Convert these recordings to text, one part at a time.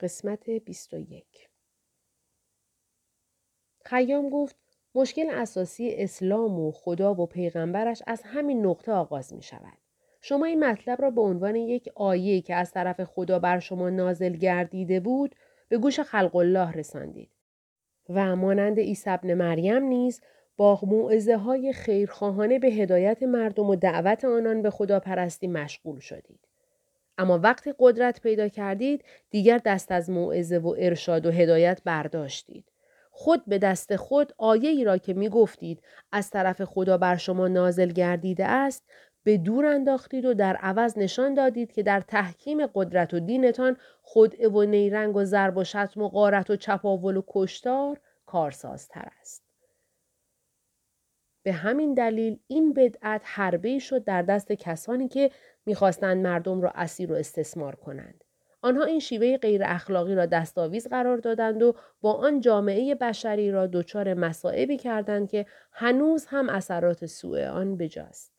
قسمت 21 خیام گفت مشکل اساسی اسلام و خدا و پیغمبرش از همین نقطه آغاز می شود. شما این مطلب را به عنوان یک آیه که از طرف خدا بر شما نازل گردیده بود به گوش خلق الله رساندید. و مانند عیسی ابن مریم نیز با موعظه های خیرخواهانه به هدایت مردم و دعوت آنان به خدا پرستی مشغول شدید. اما وقتی قدرت پیدا کردید دیگر دست از موعظه و ارشاد و هدایت برداشتید. خود به دست خود آیه ای را که می گفتید از طرف خدا بر شما نازل گردیده است به دور انداختید و در عوض نشان دادید که در تحکیم قدرت و دینتان خود و نیرنگ و ضرب و شتم و غارت و چپاول و کشتار کارسازتر است. به همین دلیل این بدعت حربه شد در دست کسانی که می‌خواستند مردم را اسیر و استثمار کنند. آنها این شیوه غیر اخلاقی را دستاویز قرار دادند و با آن جامعه بشری را دچار مصائبی کردند که هنوز هم اثرات سوء آن بجاست.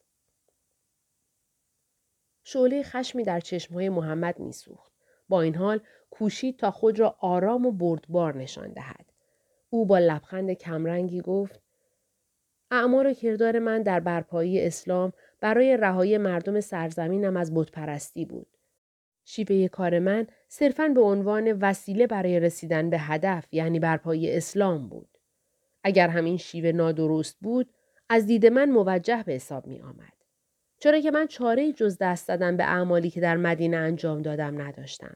شعله خشمی در چشمهای محمد میسوخت. با این حال کوشید تا خود را آرام و بردبار نشان دهد. او با لبخند کمرنگی گفت اعمار و کردار من در برپایی اسلام برای رهایی مردم سرزمینم از بتپرستی بود. شیوه کار من صرفاً به عنوان وسیله برای رسیدن به هدف یعنی برپایی اسلام بود. اگر همین شیوه نادرست بود، از دید من موجه به حساب می آمد. چرا که من چاره جز دست دادن به اعمالی که در مدینه انجام دادم نداشتم.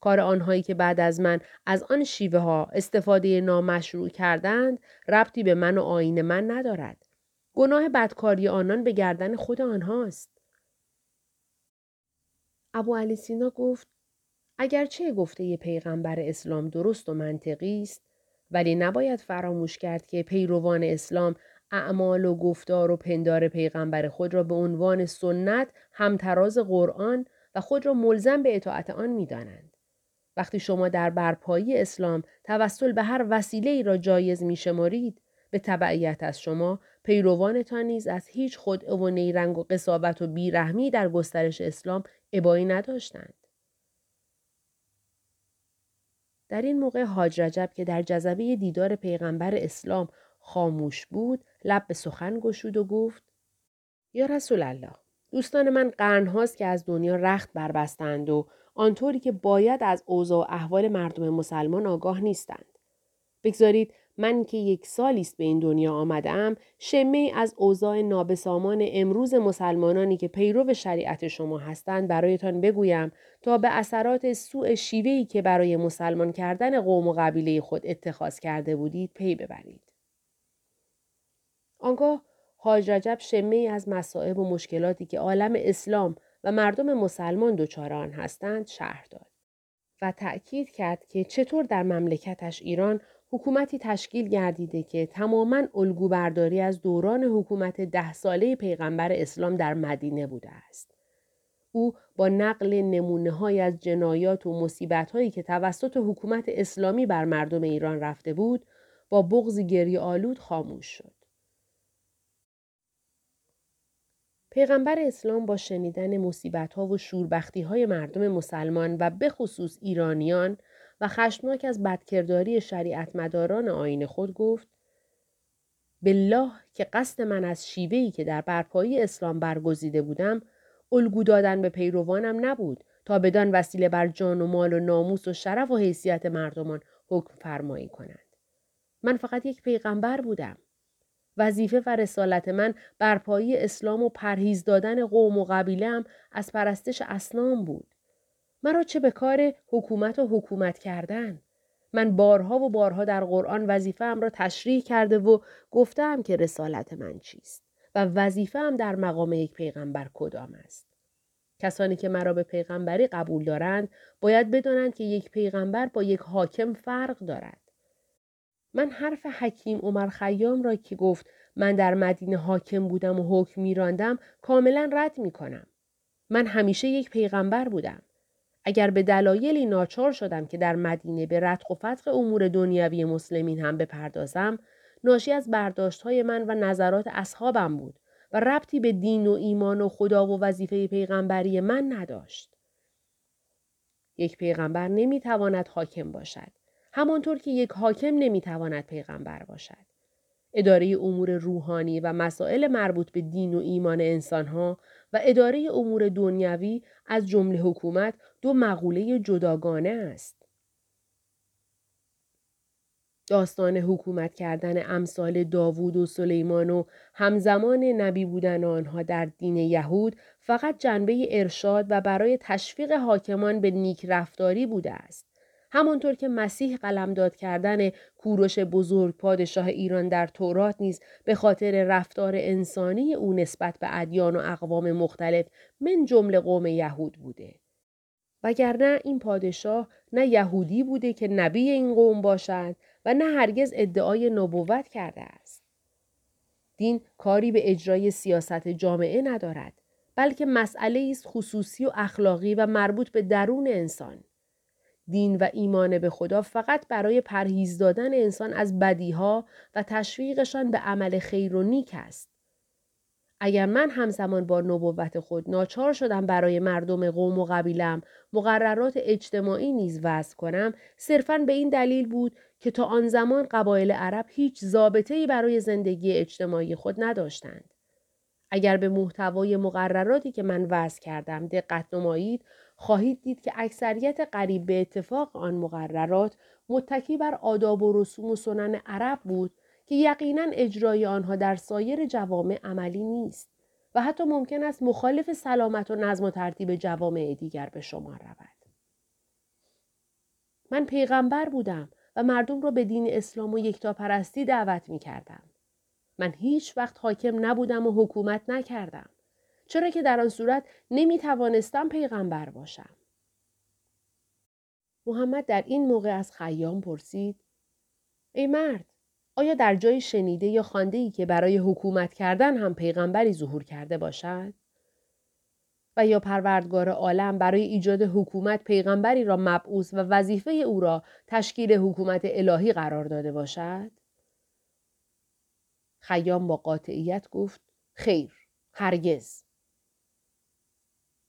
کار آنهایی که بعد از من از آن شیوه ها استفاده نامشروع کردند ربطی به من و آین من ندارد. گناه بدکاری آنان به گردن خود آنهاست. ابو علی سینا گفت اگرچه گفته ی پیغمبر اسلام درست و منطقی است ولی نباید فراموش کرد که پیروان اسلام اعمال و گفتار و پندار پیغمبر خود را به عنوان سنت همتراز قرآن و خود را ملزم به اطاعت آن می‌دانند. وقتی شما در برپایی اسلام توسل به هر وسیله ای را جایز می شمارید، به تبعیت از شما پیروانتان نیز از هیچ خود و نیرنگ و قصابت و بیرحمی در گسترش اسلام ابایی نداشتند. در این موقع حاج رجب که در جذبه دیدار پیغمبر اسلام خاموش بود لب به سخن گشود و گفت یا رسول الله دوستان من قرنهاست که از دنیا رخت بربستند و آنطوری که باید از اوضاع و احوال مردم مسلمان آگاه نیستند. بگذارید من که یک سالی است به این دنیا آمدم شمه از اوضاع نابسامان امروز مسلمانانی که پیرو شریعت شما هستند برایتان بگویم تا به اثرات سوء شیوهی که برای مسلمان کردن قوم و قبیله خود اتخاذ کرده بودید پی ببرید. آنگاه حاج رجب شمه از مصائب و مشکلاتی که عالم اسلام و مردم مسلمان دچار آن هستند شرح داد و تأکید کرد که چطور در مملکتش ایران حکومتی تشکیل گردیده که تماما الگو برداری از دوران حکومت ده ساله پیغمبر اسلام در مدینه بوده است. او با نقل نمونه های از جنایات و مصیبت هایی که توسط حکومت اسلامی بر مردم ایران رفته بود با بغض گریه آلود خاموش شد. پیغمبر اسلام با شنیدن مصیبت ها و شوربختی های مردم مسلمان و به خصوص ایرانیان و خشمناک از بدکرداری شریعت مداران آین خود گفت بالله که قصد من از شیوهی که در برپایی اسلام برگزیده بودم الگو دادن به پیروانم نبود تا بدان وسیله بر جان و مال و ناموس و شرف و حیثیت مردمان حکم فرمایی کنند. من فقط یک پیغمبر بودم. وظیفه و رسالت من برپایی اسلام و پرهیز دادن قوم و قبیله از پرستش اسلام بود. مرا چه به کار حکومت و حکومت کردن؟ من بارها و بارها در قرآن وظیفه را تشریح کرده و گفتم که رسالت من چیست و وظیفه در مقام یک پیغمبر کدام است. کسانی که مرا به پیغمبری قبول دارند باید بدانند که یک پیغمبر با یک حاکم فرق دارد. من حرف حکیم عمر خیام را که گفت من در مدینه حاکم بودم و حکم میراندم کاملا رد می کنم. من همیشه یک پیغمبر بودم. اگر به دلایلی ناچار شدم که در مدینه به رتق و فتق امور دنیوی مسلمین هم بپردازم ناشی از برداشت های من و نظرات اصحابم بود و ربطی به دین و ایمان و خدا و وظیفه پیغمبری من نداشت. یک پیغمبر نمی‌تواند حاکم باشد. همانطور که یک حاکم نمی‌تواند پیغمبر باشد. اداره امور روحانی و مسائل مربوط به دین و ایمان انسانها و اداره امور دنیوی از جمله حکومت دو مقوله جداگانه است. داستان حکومت کردن امثال داوود و سلیمان و همزمان نبی بودن آنها در دین یهود فقط جنبه ارشاد و برای تشویق حاکمان به نیک رفتاری بوده است. همانطور که مسیح قلمداد کردن کوروش بزرگ پادشاه ایران در تورات نیز به خاطر رفتار انسانی او نسبت به ادیان و اقوام مختلف من جمله قوم یهود بوده. وگرنه این پادشاه نه یهودی بوده که نبی این قوم باشد و نه هرگز ادعای نبوت کرده است. دین کاری به اجرای سیاست جامعه ندارد بلکه مسئله است خصوصی و اخلاقی و مربوط به درون انسان. دین و ایمان به خدا فقط برای پرهیز دادن انسان از بدیها و تشویقشان به عمل خیر و نیک است. اگر من همزمان با نبوت خود ناچار شدم برای مردم قوم و قبیلم مقررات اجتماعی نیز وضع کنم صرفا به این دلیل بود که تا آن زمان قبایل عرب هیچ ضابطه‌ای برای زندگی اجتماعی خود نداشتند. اگر به محتوای مقرراتی که من وضع کردم دقت نمایید خواهید دید که اکثریت قریب به اتفاق آن مقررات متکی بر آداب و رسوم و سنن عرب بود که یقینا اجرای آنها در سایر جوامع عملی نیست و حتی ممکن است مخالف سلامت و نظم و ترتیب جوامع دیگر به شما رود. من پیغمبر بودم و مردم را به دین اسلام و یکتاپرستی دعوت می کردم. من هیچ وقت حاکم نبودم و حکومت نکردم. چرا که در آن صورت نمی توانستم پیغمبر باشم. محمد در این موقع از خیام پرسید ای مرد آیا در جای شنیده یا خانده ای که برای حکومت کردن هم پیغمبری ظهور کرده باشد؟ و یا پروردگار عالم برای ایجاد حکومت پیغمبری را مبعوث و وظیفه او را تشکیل حکومت الهی قرار داده باشد؟ خیام با قاطعیت گفت خیر هرگز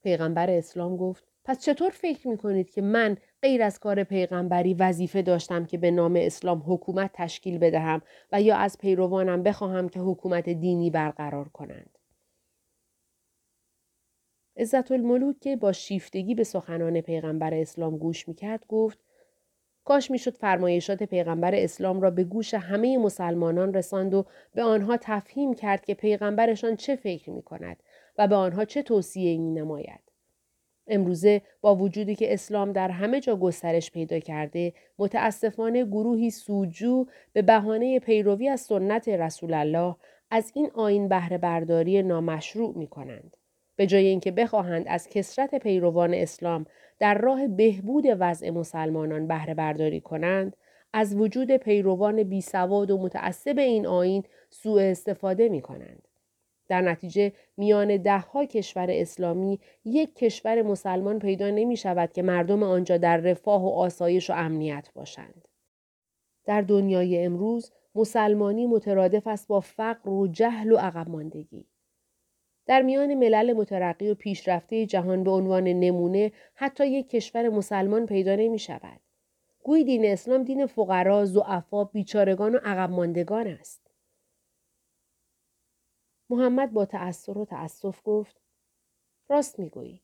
پیغمبر اسلام گفت پس چطور فکر می کنید که من غیر از کار پیغمبری وظیفه داشتم که به نام اسلام حکومت تشکیل بدهم و یا از پیروانم بخواهم که حکومت دینی برقرار کنند. عزت الملوک که با شیفتگی به سخنان پیغمبر اسلام گوش می‌کرد گفت کاش می‌شد فرمایشات پیغمبر اسلام را به گوش همه مسلمانان رساند و به آنها تفهیم کرد که پیغمبرشان چه فکر می کند و به آنها چه توصیه می نماید. امروزه با وجودی که اسلام در همه جا گسترش پیدا کرده متاسفانه گروهی سوجو به بهانه پیروی از سنت رسول الله از این آین بهره برداری نامشروع می کنند. به جای اینکه بخواهند از کسرت پیروان اسلام در راه بهبود وضع مسلمانان بهره برداری کنند از وجود پیروان بی سواد و متعصب این آین سوء استفاده می کنند. در نتیجه میان دهها کشور اسلامی یک کشور مسلمان پیدا نمی شود که مردم آنجا در رفاه و آسایش و امنیت باشند. در دنیای امروز مسلمانی مترادف است با فقر و جهل و عقب ماندگی. در میان ملل مترقی و پیشرفته جهان به عنوان نمونه حتی یک کشور مسلمان پیدا نمی شود. گویی دین اسلام دین فقرا، زعفا، بیچارگان و عقب ماندگان است. محمد با تأثیر و تأسف گفت راست می‌گویید.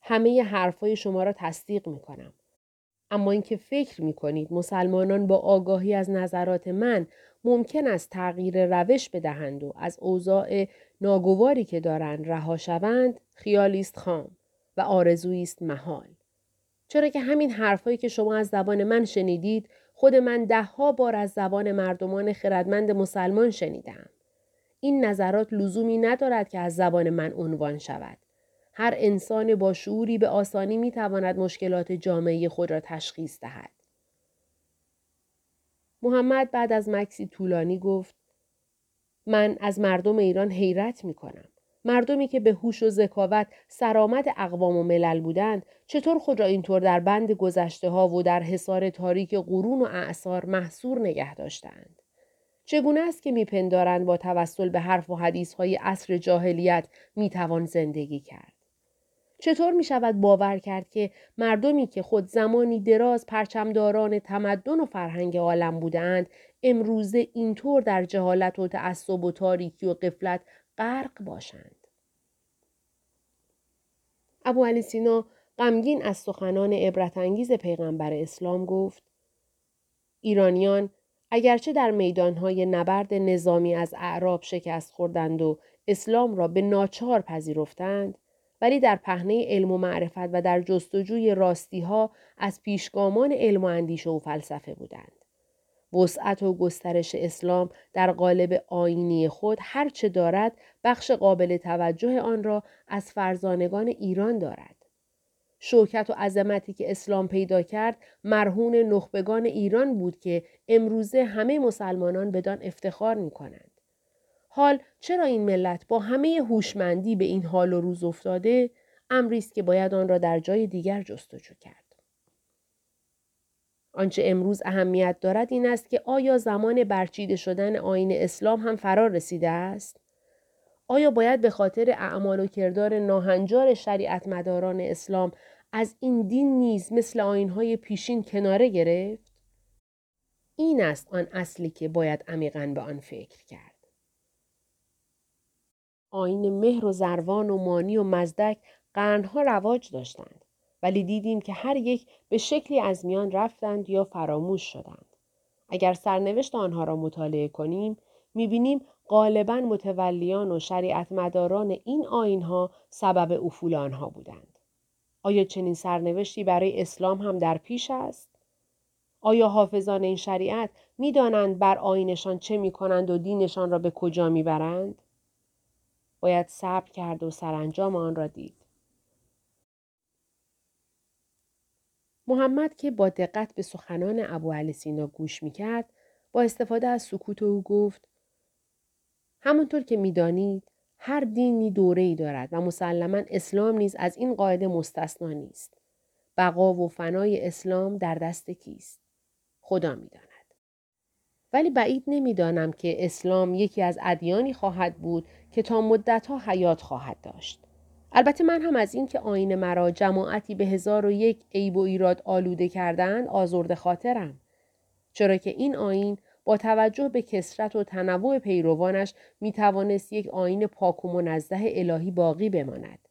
همه حرفای شما را تصدیق می کنم. اما اینکه فکر می کنید مسلمانان با آگاهی از نظرات من ممکن است تغییر روش بدهند و از اوضاع ناگواری که دارند رها شوند خیالی است خام و آرزویی است محال. چرا که همین حرفهایی که شما از زبان من شنیدید خود من دهها بار از زبان مردمان خردمند مسلمان شنیدم. این نظرات لزومی ندارد که از زبان من عنوان شود. هر انسان با شعوری به آسانی می تواند مشکلات جامعه خود را تشخیص دهد. محمد بعد از مکسی طولانی گفت من از مردم ایران حیرت می کنم. مردمی که به هوش و ذکاوت سرآمد اقوام و ملل بودند چطور خود را اینطور در بند گذشته ها و در حصار تاریک قرون و اعثار محصور نگه داشتند چگونه است که میپندارند با توسل به حرف و حدیث های عصر جاهلیت می‌توان زندگی کرد؟ چطور می شود باور کرد که مردمی که خود زمانی دراز پرچمداران تمدن و فرهنگ عالم بودند امروزه اینطور در جهالت و تعصب و تاریکی و قفلت غرق باشند؟ ابو علی سینا غمگین از سخنان عبرتانگیز پیغمبر اسلام گفت ایرانیان اگرچه در میدانهای نبرد نظامی از اعراب شکست خوردند و اسلام را به ناچار پذیرفتند ولی در پهنه علم و معرفت و در جستجوی راستی ها از پیشگامان علم و اندیشه و فلسفه بودند. وسعت و گسترش اسلام در قالب آینی خود هرچه دارد بخش قابل توجه آن را از فرزانگان ایران دارد. شوکت و عظمتی که اسلام پیدا کرد مرهون نخبگان ایران بود که امروزه همه مسلمانان بدان افتخار می کنند. حال چرا این ملت با همه هوشمندی به این حال و روز افتاده؟ امری است که باید آن را در جای دیگر جستجو کرد. آنچه امروز اهمیت دارد این است که آیا زمان برچیده شدن آین اسلام هم فرار رسیده است؟ آیا باید به خاطر اعمال و کردار ناهنجار شریعت مداران اسلام از این دین نیز مثل آینهای پیشین کناره گرفت؟ این است آن اصلی که باید عمیقا به آن فکر کرد. آین مهر و زروان و مانی و مزدک قرنها رواج داشتند ولی دیدیم که هر یک به شکلی از میان رفتند یا فراموش شدند. اگر سرنوشت آنها را مطالعه کنیم می‌بینیم غالبا متولیان و شریعت مداران این آینها سبب افول آنها بودند. آیا چنین سرنوشتی برای اسلام هم در پیش است؟ آیا حافظان این شریعت می‌دانند بر آینشان چه می کنند و دینشان را به کجا می‌برند؟ باید صبر کرد و سرانجام آن را دید. محمد که با دقت به سخنان ابو علی سینا گوش می‌کرد با استفاده از سکوت او گفت همونطور که می‌دانید هر دینی دوره ای دارد و مسلما اسلام نیز از این قاعده مستثنا نیست. بقا و فنای اسلام در دست کیست؟ خدا می‌داند. ولی بعید نمی‌دانم که اسلام یکی از ادیانی خواهد بود که تا مدتها حیات خواهد داشت. البته من هم از اینکه آین مرا جماعتی به هزار و یک عیب و ایراد آلوده کردند آزرده خاطرم. چرا که این آین با توجه به کسرت و تنوع پیروانش می توانست یک آین پاک و منزه الهی باقی بماند.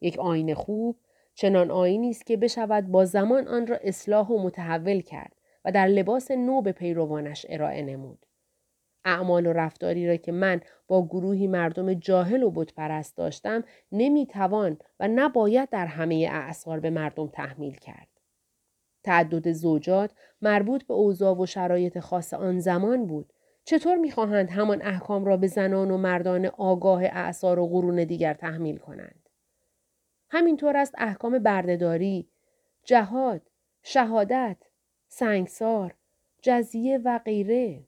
یک آین خوب چنان آینی است که بشود با زمان آن را اصلاح و متحول کرد و در لباس نو به پیروانش ارائه نمود. اعمال و رفتاری را که من با گروهی مردم جاهل و بتپرست داشتم نمی‌توان و نباید در همه اعثار به مردم تحمیل کرد. تعدد زوجات مربوط به اوضاع و شرایط خاص آن زمان بود. چطور می‌خواهند همان احکام را به زنان و مردان آگاه اعثار و قرون دیگر تحمیل کنند؟ همینطور است احکام بردهداری، جهاد، شهادت، سنگسار، جزیه و غیره.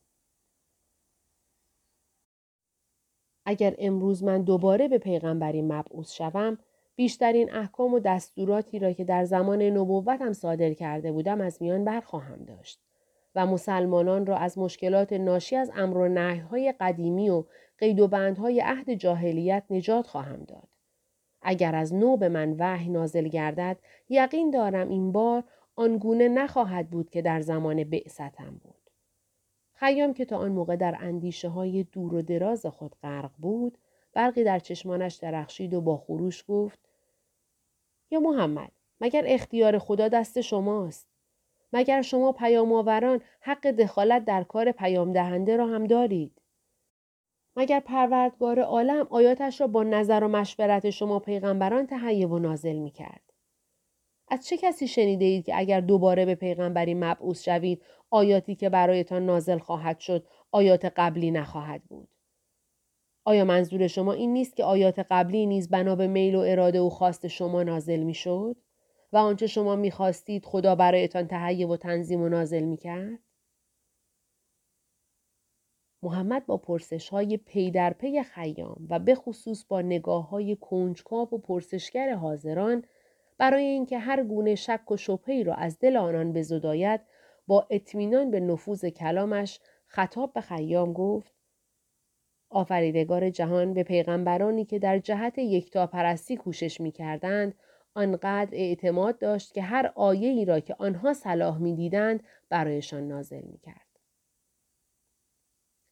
اگر امروز من دوباره به پیغمبری مبعوث شوم بیشترین احکام و دستوراتی را که در زمان نبوتم صادر کرده بودم از میان برخواهم داشت و مسلمانان را از مشکلات ناشی از امر و نهیهای قدیمی و قید و بندهای عهد جاهلیت نجات خواهم داد. اگر از نو به من وحی نازل گردد یقین دارم این بار آنگونه نخواهد بود که در زمان بعثتم بود. خیام که تا آن موقع در اندیشه های دور و دراز خود غرق بود برقی در چشمانش درخشید و با خروش گفت یا محمد مگر اختیار خدا دست شماست؟ مگر شما پیام آوران حق دخالت در کار پیام دهنده را هم دارید؟ مگر پروردگار عالم آیاتش را با نظر و مشورت شما پیغمبران تهیه و نازل می کرد. از چه کسی شنیده اید که اگر دوباره به پیغمبری مبعوث شوید آیاتی که برایتان نازل خواهد شد آیات قبلی نخواهد بود؟ آیا منظور شما این نیست که آیات قبلی نیز بنا به میل و اراده و خواست شما نازل می شد و آنچه شما می خواستید خدا برایتان تهیه و تنظیم و نازل می کرد؟ محمد با پرسش های پی در پی خیام و به خصوص با نگاه های کنجکاو و پرسشگر حاضران برای اینکه هر گونه شک و شبهی را از دل آنان بزداید با اطمینان به نفوذ کلامش خطاب به خیام گفت آفریدگار جهان به پیغمبرانی که در جهت یکتاپرستی کوشش می کردند آنقدر اعتماد داشت که هر آیه ای را که آنها صلاح می دیدند برایشان نازل می کرد.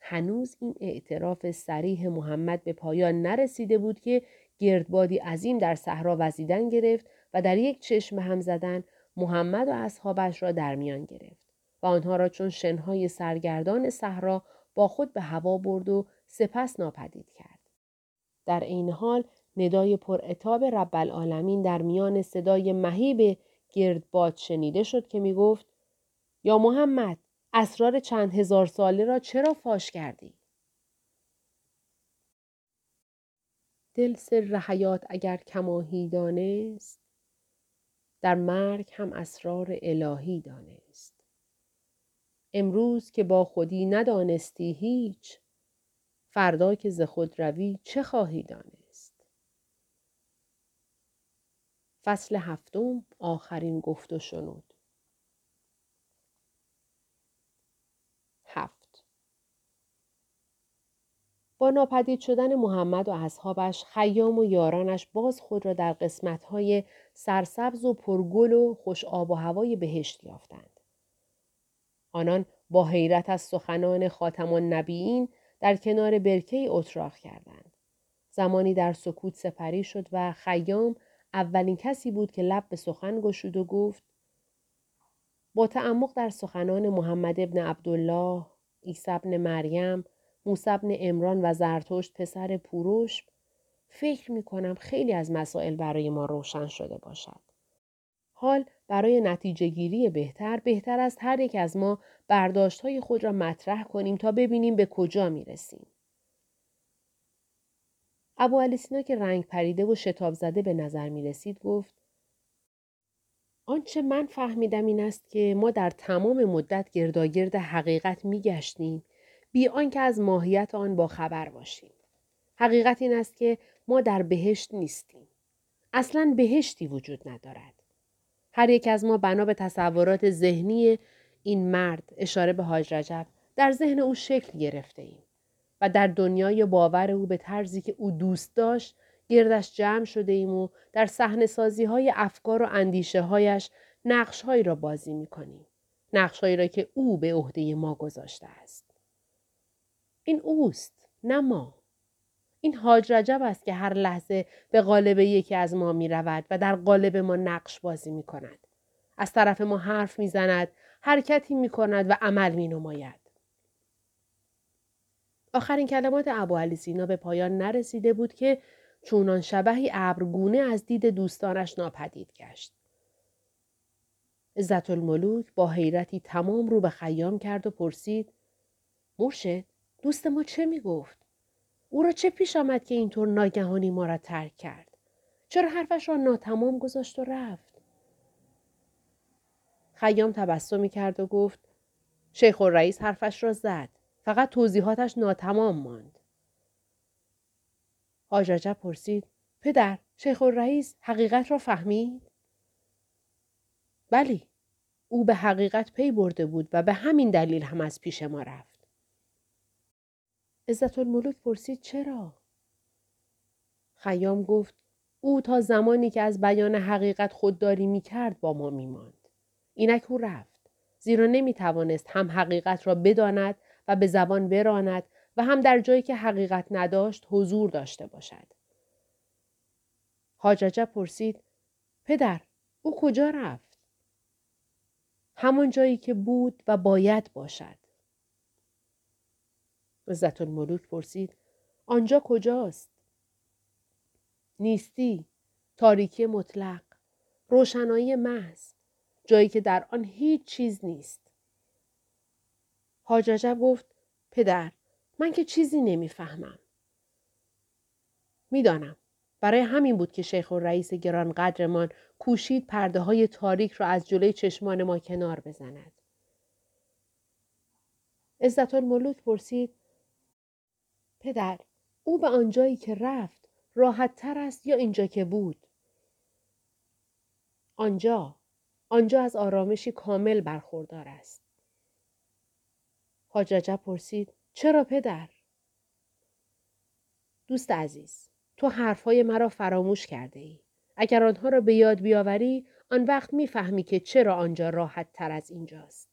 هنوز این اعتراف سریح محمد به پایان نرسیده بود که گردبادی عظیم در صحرا وزیدن گرفت و در یک چشم هم زدن محمد و اصحابش را در میان گرفت و آنها را چون شنهای سرگردان صحرا با خود به هوا برد و سپس ناپدید کرد. در این حال ندای پر اتاب رب العالمین در میان صدای مهیب گردباد شنیده شد که می گفت یا محمد اسرار چند هزار ساله را چرا فاش کردی؟ دل سر حیات اگر کماهی دانست در مرگ هم اسرار الهی دانست. امروز که با خودی ندانستی هیچ فردا که ز خود روی چه خواهی دانست؟ فصل هفتم آخرین گفت و شنود. هفت. با ناپدید شدن محمد و اصحابش خیام و یارانش باز خود را در قسمتهای سرسبز و پرگل و خوش آب و هوای بهشت یافتند. آنان با حیرت از سخنان خاتم النبیین در کنار برکه اتراق کردند. زمانی در سکوت سپری شد و خیام اولین کسی بود که لب به سخن گشود و گفت با تعمق در سخنان محمد ابن عبدالله، عیسی ابن مریم، موسی ابن امران و زرتشت پسر پوروش فکر می کنم خیلی از مسائل برای ما روشن شده باشد. حال برای نتیجه گیری بهتر بهتر است هر یک از ما برداشت های خود را مطرح کنیم تا ببینیم به کجا می رسیم. ابو علی سینا که رنگ پریده و شتاب زده به نظر می رسید گفت آنچه من فهمیدم این است که ما در تمام مدت گرداگرد حقیقت می گشتیم بی آنکه از ماهیت آن با خبر باشیم. حقیقت این است که ما در بهشت نیستیم. اصلا بهشتی وجود ندارد. هر یک از ما بنا به تصورات ذهنی این مرد اشاره به حاج رجب در ذهن او شکل گرفته ایم و در دنیای باور او به طرزی که او دوست داشت گردش جمع شده ایم و در صحنه سازی های افکار و اندیشه هایش نقش هایی را بازی می کنیم. نقش هایی را که او به عهده ما گذاشته است. این اوست نه ما. این حاج رجب است که هر لحظه به قالب یکی از ما می رود و در قالب ما نقش بازی می کند. از طرف ما حرف می زند، حرکتی می کند و عمل می نماید. آخرین کلمات ابو علی سینا به پایان نرسیده بود که چونان شبهی ابرگونه از دید دوستانش ناپدید گشت. عزت الملوک با حیرتی تمام رو به خیام کرد و پرسید مرشد دوست ما چه می گفت؟ او را چه پیش آمد که اینطور ناگهانی ما را ترک کرد؟ چرا حرفش را ناتمام گذاشت و رفت؟ خیام تبسمی کرد و گفت شیخ و رئیس حرفش را زد. فقط توضیحاتش ناتمام ماند. حاج پرسید پدر شیخ و رئیس حقیقت را فهمید؟ بلی او به حقیقت پی برده بود و به همین دلیل هم از پیش ما رفت. عزت الملوک پرسید چرا؟ خیام گفت او تا زمانی که از بیان حقیقت خودداری می کرد با ما می ماند. اینک او رفت. زیرا نمی توانست هم حقیقت را بداند و به زبان براند و هم در جایی که حقیقت نداشت حضور داشته باشد. حاججه پرسید پدر او کجا رفت؟ همان جایی که بود و باید باشد. عزت الملوک پرسید آنجا کجاست؟ نیستی تاریکی مطلق روشنایی محض جایی که در آن هیچ چیز نیست حاج گفت پدر من که چیزی نمی‌فهمم می‌دانم برای همین بود که شیخ و رئیس گران قدرمان کوشید پرده های تاریک را از جلوی چشمان ما کنار بزند. عزت الملوک پرسید پدر او به آنجایی که رفت راحت تر است یا اینجا که بود؟ آنجا آنجا از آرامشی کامل برخوردار است. حاج پرسید چرا پدر؟ دوست عزیز تو حرفهای مرا فراموش کرده ای. اگر آنها را به یاد بیاوری آن وقت می‌فهمی که چرا آنجا راحت تر از اینجاست.